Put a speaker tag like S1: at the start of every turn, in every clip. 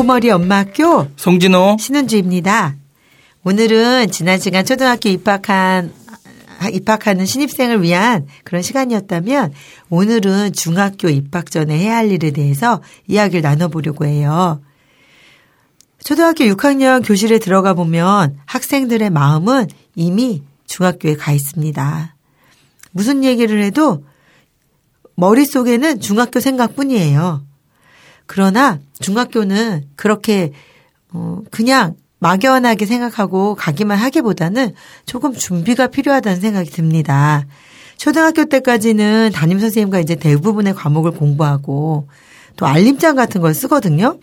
S1: 공부머리 엄마 학교
S2: 송진호
S1: 신은주입니다. 오늘은 지난 시간 초등학교 입학한 입학하는 신입생을 위한 그런 시간이었다면 오늘은 중학교 입학 전에 해야 할 일에 대해서 이야기를 나눠보려고 해요. 초등학교 6학년 교실에 들어가 보면 학생들의 마음은 이미 중학교에 가 있습니다. 무슨 얘기를 해도 머릿속에는 중학교 생각뿐이에요. 그러나 중학교는 그렇게 어 그냥 막연하게 생각하고 가기만 하기보다는 조금 준비가 필요하다는 생각이 듭니다. 초등학교 때까지는 담임 선생님과 이제 대부분의 과목을 공부하고 또 알림장 같은 걸 쓰거든요.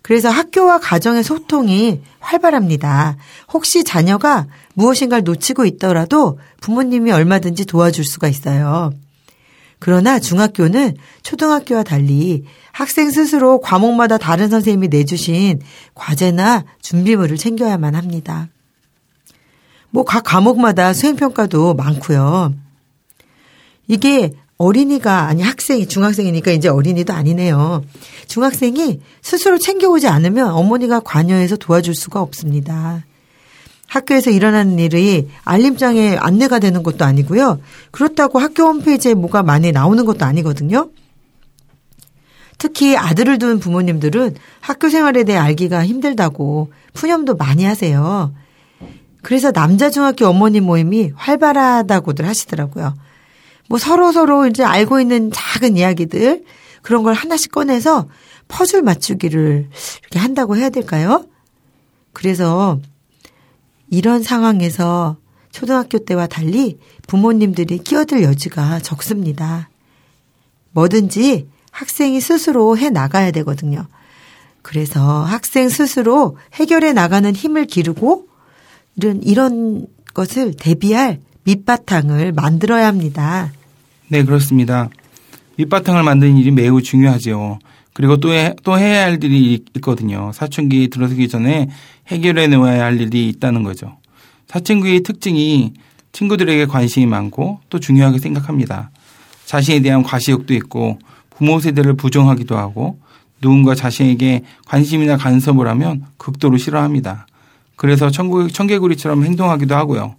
S1: 그래서 학교와 가정의 소통이 활발합니다. 혹시 자녀가 무엇인가를 놓치고 있더라도 부모님이 얼마든지 도와줄 수가 있어요. 그러나 중학교는 초등학교와 달리 학생 스스로 과목마다 다른 선생님이 내주신 과제나 준비물을 챙겨야만 합니다. 뭐 각 과목마다 수행평가도 많고요. 이게 어린이가 아니 학생이 중학생이니까 이제 어린이도 아니네요. 중학생이 스스로 챙겨오지 않으면 어머니가 관여해서 도와줄 수가 없습니다. 학교에서 일어나는 일이 알림장에 안내가 되는 것도 아니고요. 그렇다고 학교 홈페이지에 뭐가 많이 나오는 것도 아니거든요. 특히 아들을 둔 부모님들은 학교 생활에 대해 알기가 힘들다고 푸념도 많이 하세요. 그래서 남자 중학교 어머니 모임이 활발하다고들 하시더라고요. 뭐 서로 서로 이제 알고 있는 작은 이야기들 그런 걸 하나씩 꺼내서 퍼즐 맞추기를 이렇게 한다고 해야 될까요? 그래서 이런 상황에서 초등학교 때와 달리 부모님들이 끼어들 여지가 적습니다. 뭐든지 학생이 스스로 해 나가야 되거든요. 그래서 학생 스스로 해결해 나가는 힘을 기르고 이런 이런 것을 대비할 밑바탕을 만들어야 합니다.
S2: 네, 그렇습니다. 밑바탕을 만드는 일이 매우 중요하죠. 그리고 또, 해, 또 해야 할 일이 있거든요. 사춘기 들어서기 전에 해결해 놓아야 할 일이 있다는 거죠. 사춘기의 특징이 친구들에게 관심이 많고 또 중요하게 생각합니다. 자신에 대한 과시욕도 있고 부모 세대를 부정하기도 하고 누군가 자신에게 관심이나 간섭을 하면 극도로 싫어합니다. 그래서 청개구리처럼 행동하기도 하고요.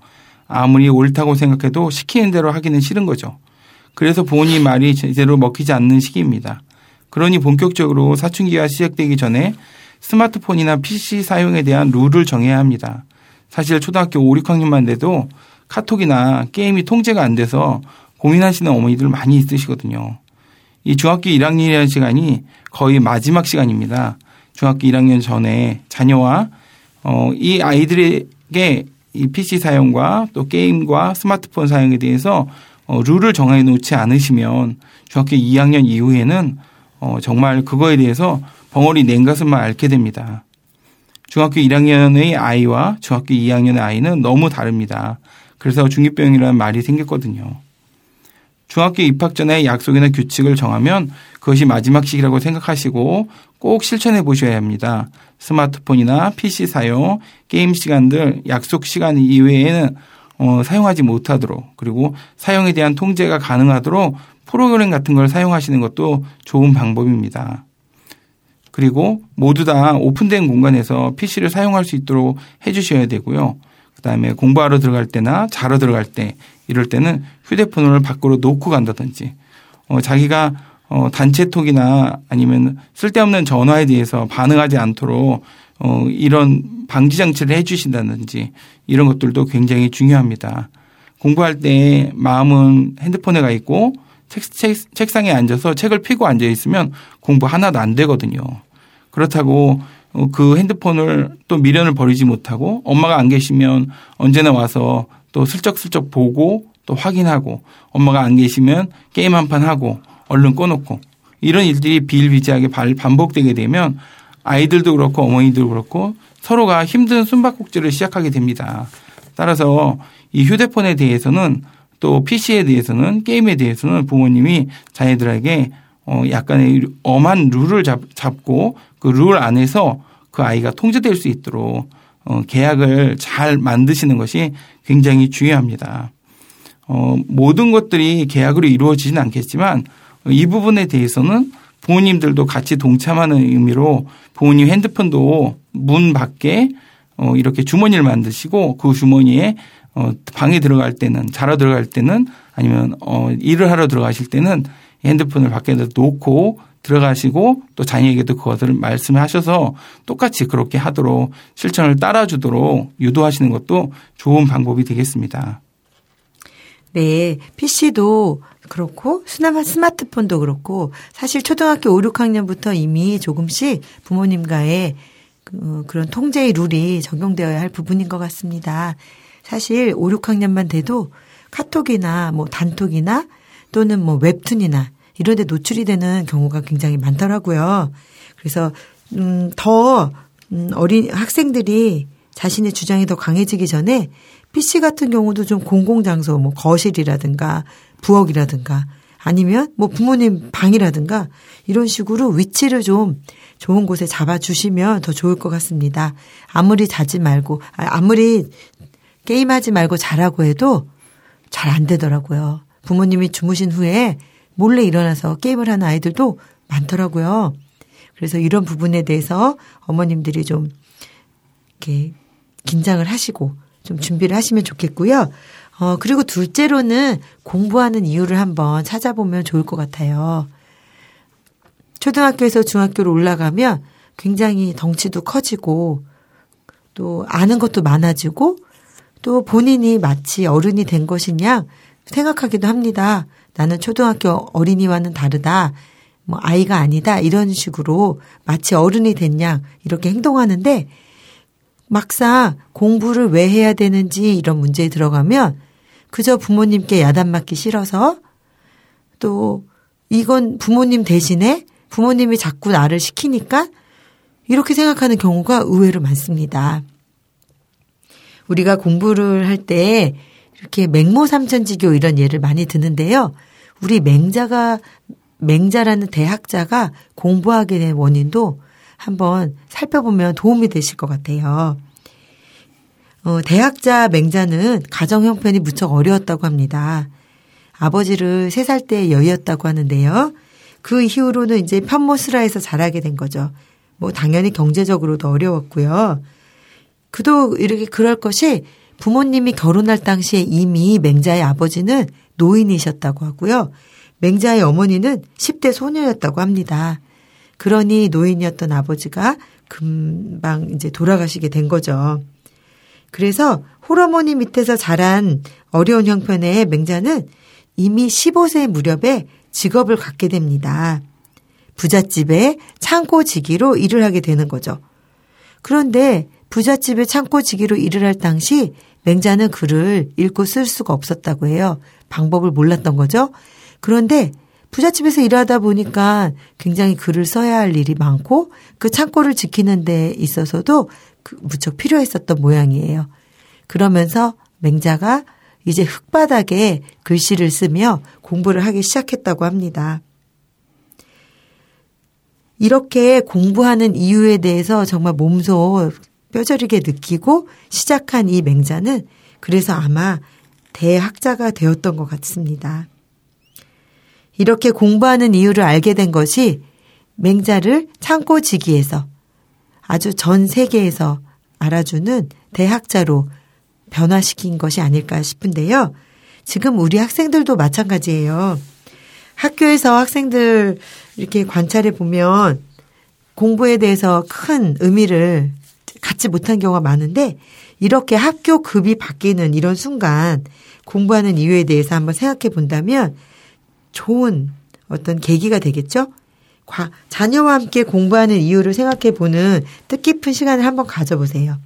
S2: 아무리 옳다고 생각해도 시키는 대로 하기는 싫은 거죠. 그래서 부모님 말이 제대로 먹히지 않는 시기입니다. 그러니 본격적으로 사춘기가 시작되기 전에 스마트폰이나 PC 사용에 대한 룰을 정해야 합니다. 사실 초등학교 5, 6학년만 돼도 카톡이나 게임이 통제가 안 돼서 고민하시는 어머니들 많이 있으시거든요. 이 중학교 1학년이라는 시간이 거의 마지막 시간입니다. 중학교 1학년 전에 자녀와 어, 이 아이들에게 이 PC 사용과 또 게임과 스마트폰 사용에 대해서 어, 룰을 정해 놓지 않으시면 중학교 2학년 이후에는 어, 정말 그거에 대해서 벙어리 냉가슴만 앓게 됩니다. 중학교 1학년의 아이와 중학교 2학년의 아이는 너무 다릅니다. 그래서 중2병이라는 말이 생겼거든요. 중학교 입학 전에 약속이나 규칙을 정하면 그것이 마지막 시기라고 생각하시고 꼭 실천해 보셔야 합니다. 스마트폰이나 PC 사용, 게임 시간들, 약속 시간 이외에는 어, 사용하지 못하도록 그리고 사용에 대한 통제가 가능하도록 프로그램 같은 걸 사용하시는 것도 좋은 방법입니다. 그리고 모두 다 오픈된 공간에서 PC를 사용할 수 있도록 해주셔야 되고요. 그다음에 공부하러 들어갈 때나 자러 들어갈 때 이럴 때는 휴대폰을 밖으로 놓고 간다든지 어, 자기가 어, 단체톡이나 아니면 쓸데없는 전화에 대해서 반응하지 않도록 어, 이런 방지 장치를 해 주신다든지 이런 것들도 굉장히 중요합니다. 공부할 때 마음은 핸드폰에 가 있고 책, 책, 책상에 앉아서 책을 펴고 앉아 있으면 공부 하나도 안 되거든요. 그렇다고 어, 그 핸드폰을 또 미련을 버리지 못하고 엄마가 안 계시면 언제나 와서 또 슬쩍슬쩍 보고 또 확인하고 엄마가 안 계시면 게임 한 판 하고 얼른 꺼놓고 이런 일들이 비일비재하게 반복되게 되면 아이들도 그렇고 어머니도 그렇고 서로가 힘든 숨바꼭질을 시작하게 됩니다. 따라서 이 휴대폰에 대해서는 또 PC에 대해서는 게임에 대해서는 부모님이 자녀들에게 어 약간의 엄한 룰을 잡, 잡고 그 룰 안에서 그 아이가 통제될 수 있도록 어 계약을 잘 만드시는 것이 굉장히 중요합니다. 어 모든 것들이 계약으로 이루어지지는 않겠지만 이 부분에 대해서는 부모님들도 같이 동참하는 의미로 부모님 핸드폰도 문 밖에 어 이렇게 주머니를 만드시고 그 주머니에 어 방에 들어갈 때는 자러 들어갈 때는 아니면 어 일을 하러 들어가실 때는 핸드폰을 밖에 놓고 들어가시고 또 자녀에게도 그것을 말씀하셔서 똑같이 그렇게 하도록 실천을 따라주도록 유도하시는 것도 좋은 방법이 되겠습니다.
S1: 네. PC도 그렇고 스마트폰도 그렇고 사실 초등학교 5, 6학년부터 이미 조금씩 부모님과의 그, 그런 통제의 룰이 적용되어야 할 부분인 것 같습니다. 사실 5, 6학년만 돼도 카톡이나 뭐 단톡이나 또는 뭐 웹툰이나 이런 데 노출이 되는 경우가 굉장히 많더라고요. 그래서 음 더 음, 어린 학생들이 자신의 주장이 더 강해지기 전에 PC 같은 경우도 좀 공공장소, 뭐 거실이라든가 부엌이라든가 아니면 뭐 부모님 방이라든가 이런 식으로 위치를 좀 좋은 곳에 잡아주시면 더 좋을 것 같습니다. 아무리 자지 말고, 아, 아무리 게임하지 말고 자라고 해도 잘 안 되더라고요. 부모님이 주무신 후에 몰래 일어나서 게임을 하는 아이들도 많더라고요. 그래서 이런 부분에 대해서 어머님들이 좀 이렇게 긴장을 하시고 좀 준비를 하시면 좋겠고요. 어, 그리고 둘째로는 공부하는 이유를 한번 찾아보면 좋을 것 같아요. 초등학교에서 중학교로 올라가면 굉장히 덩치도 커지고 또 아는 것도 많아지고 또 본인이 마치 어른이 된 것이냐 생각하기도 합니다. 나는 초등학교 어린이와는 다르다. 뭐 아이가 아니다. 이런 식으로 마치 어른이 됐냐 이렇게 행동하는데 막상 공부를 왜 해야 되는지 이런 문제에 들어가면 그저 부모님께 야단 맞기 싫어서 또 이건 부모님 대신에 부모님이 자꾸 나를 시키니까 이렇게 생각하는 경우가 의외로 많습니다. 우리가 공부를 할때 이렇게 맹모 삼천지교 이런 예를 많이 드는데요. 우리 맹자가 맹자라는 대학자가 공부하게 된 원인도 한번 살펴보면 도움이 되실 것 같아요. 어, 대학자 맹자는 가정 형편이 무척 어려웠다고 합니다. 아버지를 세살때 여의었다고 하는데요. 그 이후로는 이제 편모스라에서 자라게 된 거죠. 뭐 당연히 경제적으로도 어려웠고요. 그도 이렇게 그럴 것이 부모님이 결혼할 당시에 이미 맹자의 아버지는 노인이셨다고 하고요. 맹자의 어머니는 10대 소녀였다고 합니다. 그러니 노인이었던 아버지가 금방 이제 돌아가시게 된 거죠. 그래서 홀어머니 밑에서 자란 어려운 형편의 맹자는 이미 15세 무렵에 직업을 갖게 됩니다. 부잣집에 창고지기로 일을 하게 되는 거죠. 그런데 부잣집에 창고지기로 일을 할 당시 맹자는 글을 읽고 쓸 수가 없었다고 해요. 방법을 몰랐던 거죠. 그런데 부잣집에서 일하다 보니까 굉장히 글을 써야 할 일이 많고 그 창고를 지키는 데 있어서도 그 무척 필요했었던 모양이에요. 그러면서 맹자가 이제 흙바닥에 글씨를 쓰며 공부를 하기 시작했다고 합니다. 이렇게 공부하는 이유에 대해서 정말 몸소 뼈저리게 느끼고 시작한 이 맹자는 그래서 아마 대학자가 되었던 것 같습니다. 이렇게 공부하는 이유를 알게 된 것이 맹자를 창고지기에서 아주 전 세계에서 알아주는 대학자로 변화시킨 것이 아닐까 싶은데요. 지금 우리 학생들도 마찬가지예요. 학교에서 학생들 이렇게 관찰해 보면 공부에 대해서 큰 의미를 갖지 못한 경우가 많은데 이렇게 학교 급이 바뀌는 이런 순간 공부하는 이유에 대해서 한번 생각해 본다면 좋은 어떤 계기가 되겠죠? 자녀와 함께 공부하는 이유를 생각해 보는 뜻깊은 시간을 한번 가져보세요.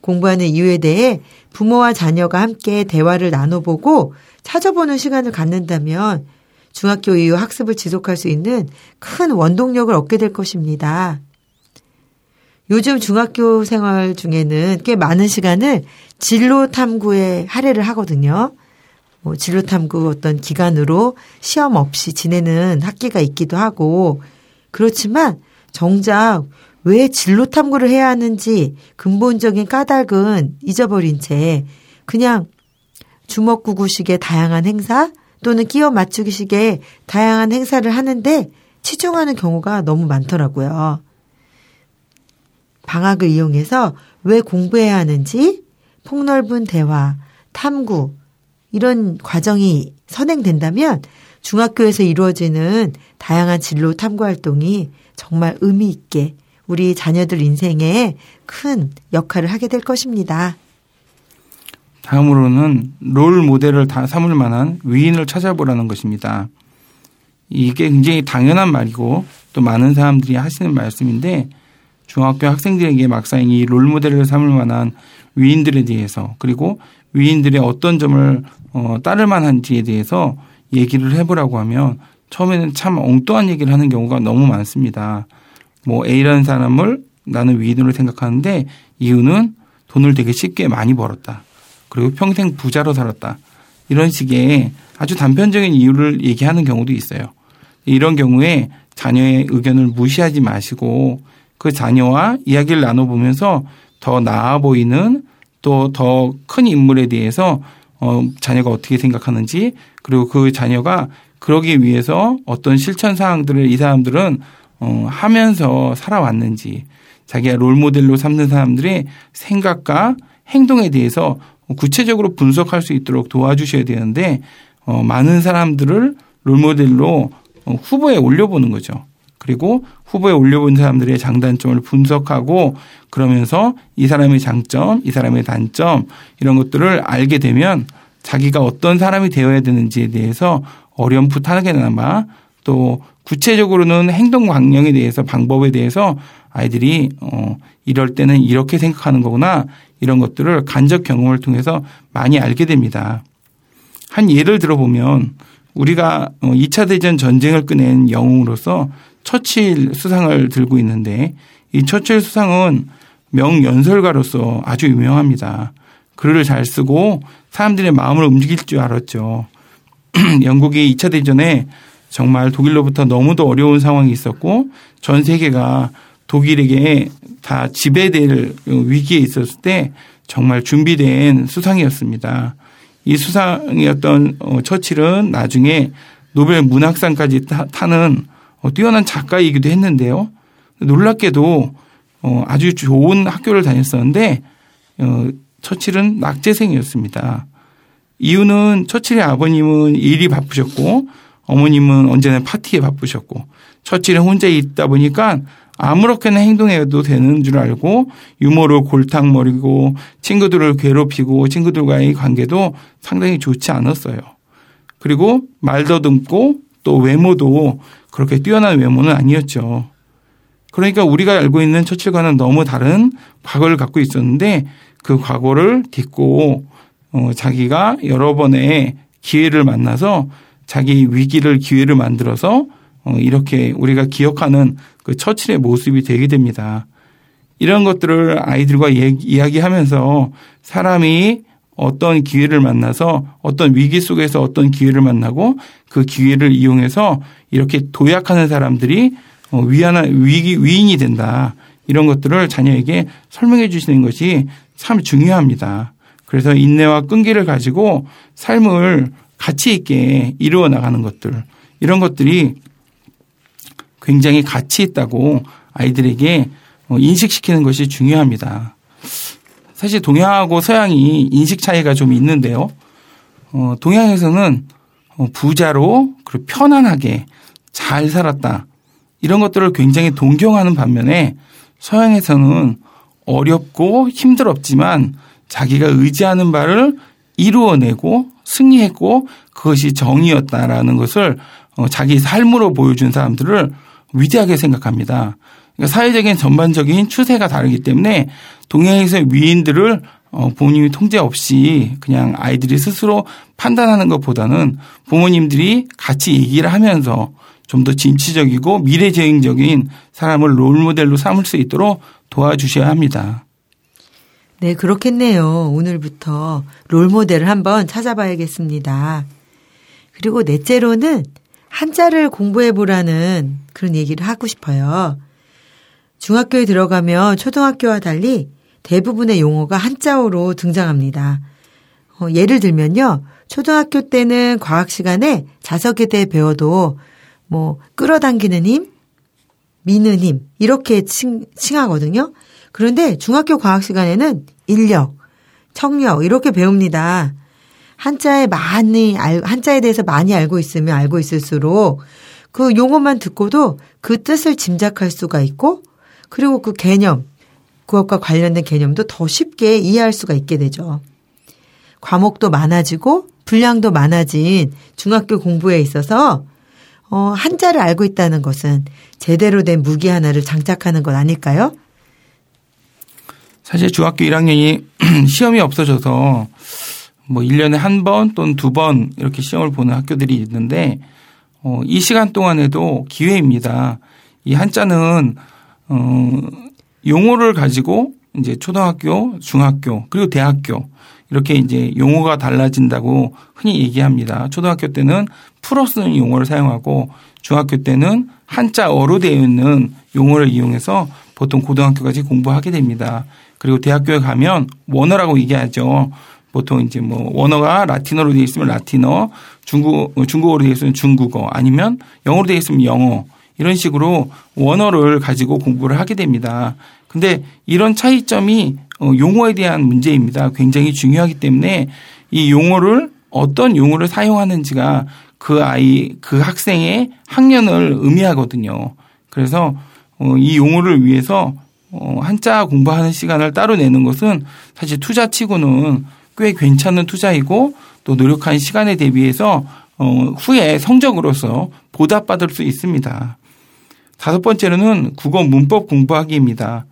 S1: 공부하는 이유에 대해 부모와 자녀가 함께 대화를 나눠보고 찾아보는 시간을 갖는다면 중학교 이후 학습을 지속할 수 있는 큰 원동력을 얻게 될 것입니다. 요즘 중학교 생활 중에는 꽤 많은 시간을 진로 탐구에 할애를 하거든요. 뭐 진로 탐구 어떤 기간으로 시험 없이 지내는 학기가 있기도 하고 그렇지만 정작 왜 진로 탐구를 해야 하는지 근본적인 까닭은 잊어버린 채 그냥 주먹구구식의 다양한 행사 또는 끼워 맞추기식의 다양한 행사를 하는데 치중하는 경우가 너무 많더라고요. 방학을 이용해서 왜 공부해야 하는지 폭넓은 대화, 탐구, 이런 과정이 선행된다면 중학교에서 이루어지는 다양한 진로 탐구 활동이 정말 의미 있게 우리 자녀들 인생에 큰 역할을 하게 될 것입니다.
S2: 다음으로는 롤 모델을 다 삼을 만한 위인을 찾아보라는 것입니다. 이게 굉장히 당연한 말이고 또 많은 사람들이 하시는 말씀인데 중학교 학생들에게 막상 이 롤 모델을 삼을 만한 위인들에 대해서 그리고 위인들의 어떤 점을 어, 따를 만한지에 대해서 얘기를 해보라고 하면 처음에는 참 엉뚱한 얘기를 하는 경우가 너무 많습니다. 뭐 A라는 사람을 나는 위인으로 생각하는데 이유는 돈을 되게 쉽게 많이 벌었다. 그리고 평생 부자로 살았다. 이런 식의 아주 단편적인 이유를 얘기하는 경우도 있어요. 이런 경우에 자녀의 의견을 무시하지 마시고 그 자녀와 이야기를 나눠보면서 더 나아 보이는 또 더 큰 인물에 대해서 어, 자녀가 어떻게 생각하는지 그리고 그 자녀가 그러기 위해서 어떤 실천 사항들을 이 사람들은 어, 하면서 살아왔는지 자기가 롤 모델로 삼는 사람들의 생각과 행동에 대해서 구체적으로 분석할 수 있도록 도와주셔야 되는데 어, 많은 사람들을 롤 모델로 어, 후보에 올려보는 거죠. 그리고 후보에 올려본 사람들의 장단점을 분석하고 그러면서 이 사람의 장점, 이 사람의 단점 이런 것들을 알게 되면 자기가 어떤 사람이 되어야 되는지에 대해서 어렴풋하게나마 또 구체적으로는 행동 광령에 대해서 방법에 대해서 아이들이 어 이럴 때는 이렇게 생각하는 거구나 이런 것들을 간접 경험을 통해서 많이 알게 됩니다. 한 예를 들어보면 우리가 2차 어, 대전 전쟁을 끝낸 영웅으로서 처칠 수상을 들고 있는데 이 처칠 수상은 명연설가로서 아주 유명합니다. 글을 잘 쓰고 사람들의 마음을 움직일 줄 알았죠. 영국이 2차 대전에 정말 독일로부터 너무도 어려운 상황이 있었고 전 세계가 독일에게 다 지배될 위기에 있었을 때 정말 준비된 수상이었습니다. 이 수상이었던 어, 처칠은 나중에 노벨 문학상까지 타는 어, 뛰어난 작가이기도 했는데요. 놀랍게도 어, 아주 좋은 학교를 다녔었는데 처칠은 낙제생이었습니다. 이유는 처칠의 아버님은 일이 바쁘셨고 어머님은 언제나 파티에 바쁘셨고 처칠은 혼자 있다 보니까 아무렇게나 행동해도 되는 줄 알고 유머로 골탕머리고 친구들을 괴롭히고 친구들과의 관계도 상당히 좋지 않았어요. 그리고 말도 듬고 또 외모도 그렇게 뛰어난 외모는 아니었죠. 그러니까 우리가 알고 있는 처칠과는 너무 다른 과거를 갖고 있었는데 그 과거를 딛고 어 자기가 여러 번의 기회를 만나서 자기 위기를 기회를 만들어서 어 이렇게 우리가 기억하는 그 처칠의 모습이 되게 됩니다. 이런 것들을 아이들과 이야기하면서 사람이 어떤 기회를 만나서 어떤 위기 속에서 어떤 기회를 만나고 그 기회를 이용해서 이렇게 도약하는 사람들이 어, 위안한 위기 위인이 된다. 이런 것들을 자녀에게 설명해 주시는 것이 참 중요합니다. 그래서 인내와 끈기를 가지고 삶을 가치 있게 이루어 나가는 것들 이런 것들이 굉장히 가치 있다고 아이들에게 어, 인식시키는 것이 중요합니다. 사실 동양하고 서양이 인식 차이가 좀 있는데요. 어, 동양에서는 어, 부자로 그리고 편안하게 잘 살았다. 이런 것들을 굉장히 동경하는 반면에 서양에서는 어렵고 힘들었지만 자기가 의지하는 바를 이루어내고 승리했고 그것이 정의였다라는 것을 어, 자기 삶으로 보여준 사람들을 위대하게 생각합니다. 그러니까 사회적인 전반적인 추세가 다르기 때문에 동양에서의 위인들을 어, 부모님이 통제 없이 그냥 아이들이 스스로 판단하는 것보다는 부모님들이 같이 얘기를 하면서 좀 더 진취적이고 미래지향적인 사람을 롤모델로 삼을 수 있도록 도와주셔야 합니다.
S1: 네, 그렇겠네요. 오늘부터 롤모델을 한번 찾아봐야겠습니다. 그리고 넷째로는 한자를 공부해 보라는 그런 얘기를 하고 싶어요. 중학교에 들어가면 초등학교와 달리 대부분의 용어가 한자어로 등장합니다. 어, 예를 들면요. 초등학교 때는 과학 시간에 자석에 대해 배워도 뭐 끌어당기는 힘, 미는 힘 이렇게 칭, 칭하거든요. 그런데 중학교 과학 시간에는 인력, 청력 이렇게 배웁니다. 한자에 많이 알, 한자에 대해서 많이 알고 있으면 알고 있을수록 그 용어만 듣고도 그 뜻을 짐작할 수가 있고 그리고 그 개념 그것과 관련된 개념도 더 쉽게 이해할 수가 있게 되죠. 과목도 많아지고 분량도 많아진 중학교 공부에 있어서 어, 한자를 알고 있다는 것은 제대로 된 무기 하나를 장착하는 것 아닐까요?
S2: 사실 중학교 1학년이 시험이 없어져서 뭐 1년에 한 번 또는 두 번 이렇게 시험을 보는 학교들이 있는데 어, 이 시간 동안에도 기회입니다. 이 한자는 어, 용어를 가지고 이제 초등학교, 중학교, 그리고 대학교 이렇게 이제 용어가 달라진다고 흔히 얘기합니다. 초등학교 때는 풀어 쓰는 용어를 사용하고 중학교 때는 한자어로 되어 있는 용어를 이용해서 보통 고등학교까지 공부하게 됩니다. 그리고 대학교에 가면 원어라고 얘기하죠. 보통 이제 뭐 원어가 라틴어로 되어 있으면 라틴어, 중국 중국어로 되어 있으면 중국어, 아니면 영어로 되어 있으면 영어 이런 식으로 원어를 가지고 공부를 하게 됩니다. 근데 이런 차이점이 어, 용어에 대한 문제입니다. 굉장히 중요하기 때문에 이 용어를 어떤 용어를 사용하는지가 그 아이, 그 학생의 학년을 의미하거든요. 그래서 어, 이 용어를 위해서 어, 한자 공부하는 시간을 따로 내는 것은 사실 투자치고는 꽤 괜찮은 투자이고 또 노력한 시간에 대비해서 후에 성적으로서 보답받을 수 있습니다. 다섯 번째로는 국어 문법 공부하기입니다.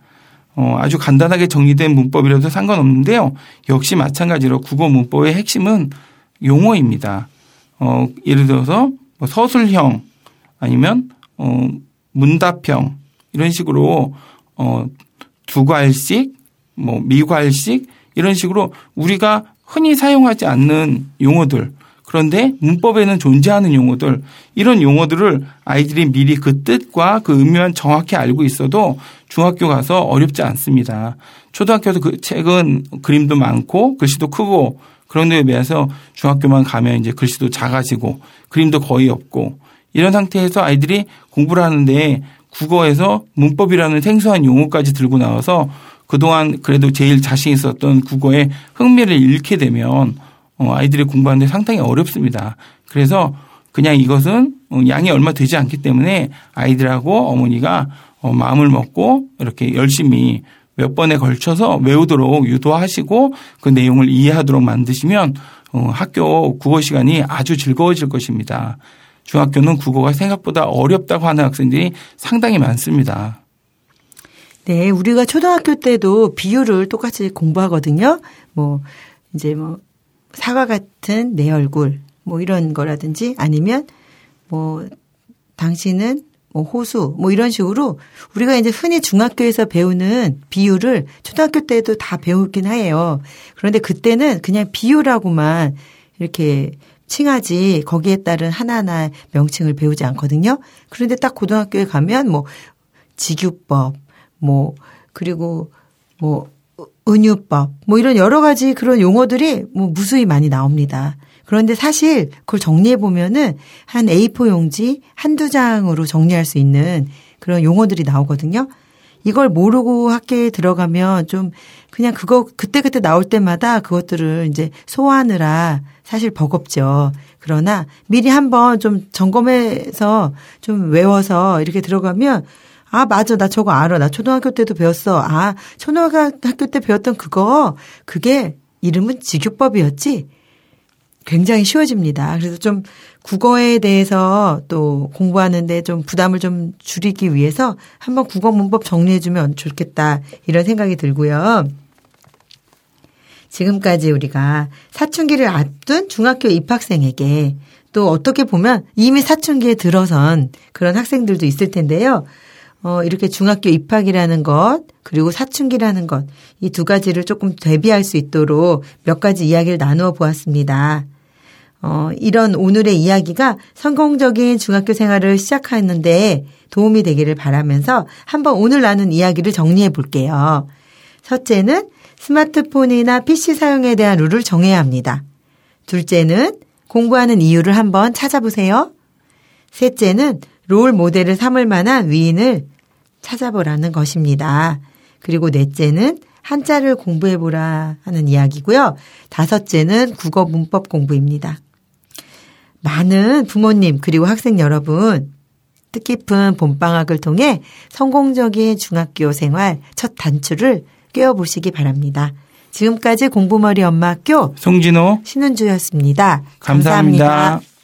S2: 어, 아주 간단하게 정리된 문법이라도 상관없는데요. 역시 마찬가지로 국어 문법의 핵심은 용어입니다. 어, 예를 들어서 뭐 서술형 아니면 어, 문답형 이런 식으로 어, 두괄식, 뭐 미괄식 이런 식으로 우리가 흔히 사용하지 않는 용어들 그런데 문법에는 존재하는 용어들 이런 용어들을 아이들이 미리 그 뜻과 그 의미만 정확히 알고 있어도 중학교 가서 어렵지 않습니다. 초등학교도 그 책은 그림도 많고 글씨도 크고 그런 데에 비해서 중학교만 가면 이제 글씨도 작아지고 그림도 거의 없고 이런 상태에서 아이들이 공부를 하는데 국어에서 문법이라는 생소한 용어까지 들고 나와서 그동안 그래도 제일 자신 있었던 국어에 흥미를 잃게 되면 어, 아이들이 공부하는데 상당히 어렵습니다. 그래서 그냥 이것은 어, 양이 얼마 되지 않기 때문에 아이들하고 어머니가 어, 마음을 먹고 이렇게 열심히 몇 번에 걸쳐서 외우도록 유도하시고 그 내용을 이해하도록 만드시면 학교 국어 시간이 아주 즐거워질 것입니다. 중학교는 국어가 생각보다 어렵다고 하는 학생들이 상당히 많습니다.
S1: 네, 우리가 초등학교 때도 비율을 똑같이 공부하거든요. 뭐 이제 뭐 사과 같은 내 얼굴 뭐 이런 거라든지 아니면 뭐 당신은 뭐 호수 뭐 이런 식으로 우리가 이제 흔히 중학교에서 배우는 비유를 초등학교 때도 다 배우긴 해요. 그런데 그때는 그냥 비유라고만 이렇게 칭하지 거기에 따른 하나하나 명칭을 배우지 않거든요. 그런데 딱 고등학교에 가면 뭐 직유법 뭐 그리고 뭐 은유법 뭐 이런 여러 가지 그런 용어들이 뭐 무수히 많이 나옵니다. 그런데 사실 그걸 정리해 보면은 한 A4 용지 한두 장으로 정리할 수 있는 그런 용어들이 나오거든요. 이걸 모르고 학교에 들어가면 좀 그냥 그거 그때그때 나올 때마다 그것들을 이제 소화하느라 사실 버겁죠. 그러나 미리 한번 좀 점검해서 좀 외워서 이렇게 들어가면 아, 맞아. 나 저거 알아. 나 초등학교 때도 배웠어. 아, 초등학교 때 배웠던 그거, 그게 이름은 직유법이었지? 굉장히 쉬워집니다. 그래서 좀 국어에 대해서 또 공부하는데 좀 부담을 좀 줄이기 위해서 한번 국어 문법 정리해주면 좋겠다. 이런 생각이 들고요. 지금까지 우리가 사춘기를 앞둔 중학교 입학생에게 또 어떻게 보면 이미 사춘기에 들어선 그런 학생들도 있을 텐데요. 어, 이렇게 중학교 입학이라는 것, 그리고 사춘기라는 것, 이 두 가지를 조금 대비할 수 있도록 몇 가지 이야기를 나누어 보았습니다. 어, 이런 오늘의 이야기가 성공적인 중학교 생활을 시작하는데 도움이 되기를 바라면서 한번 오늘 나눈 이야기를 정리해 볼게요. 첫째는 스마트폰이나 PC 사용에 대한 룰을 정해야 합니다. 둘째는 공부하는 이유를 한번 찾아보세요. 셋째는 롤 모델을 삼을 만한 위인을 찾아보라는 것입니다. 그리고 넷째는 한자를 공부해보라 하는 이야기고요. 다섯째는 국어 문법 공부입니다. 많은 부모님 그리고 학생 여러분 뜻깊은 봄방학을 통해 성공적인 중학교 생활 첫 단추를 꿰어보시기 바랍니다. 지금까지 공부머리 엄마 학교
S2: 송진호
S1: 신은주였습니다
S2: 감사합니다.
S1: 감사합니다.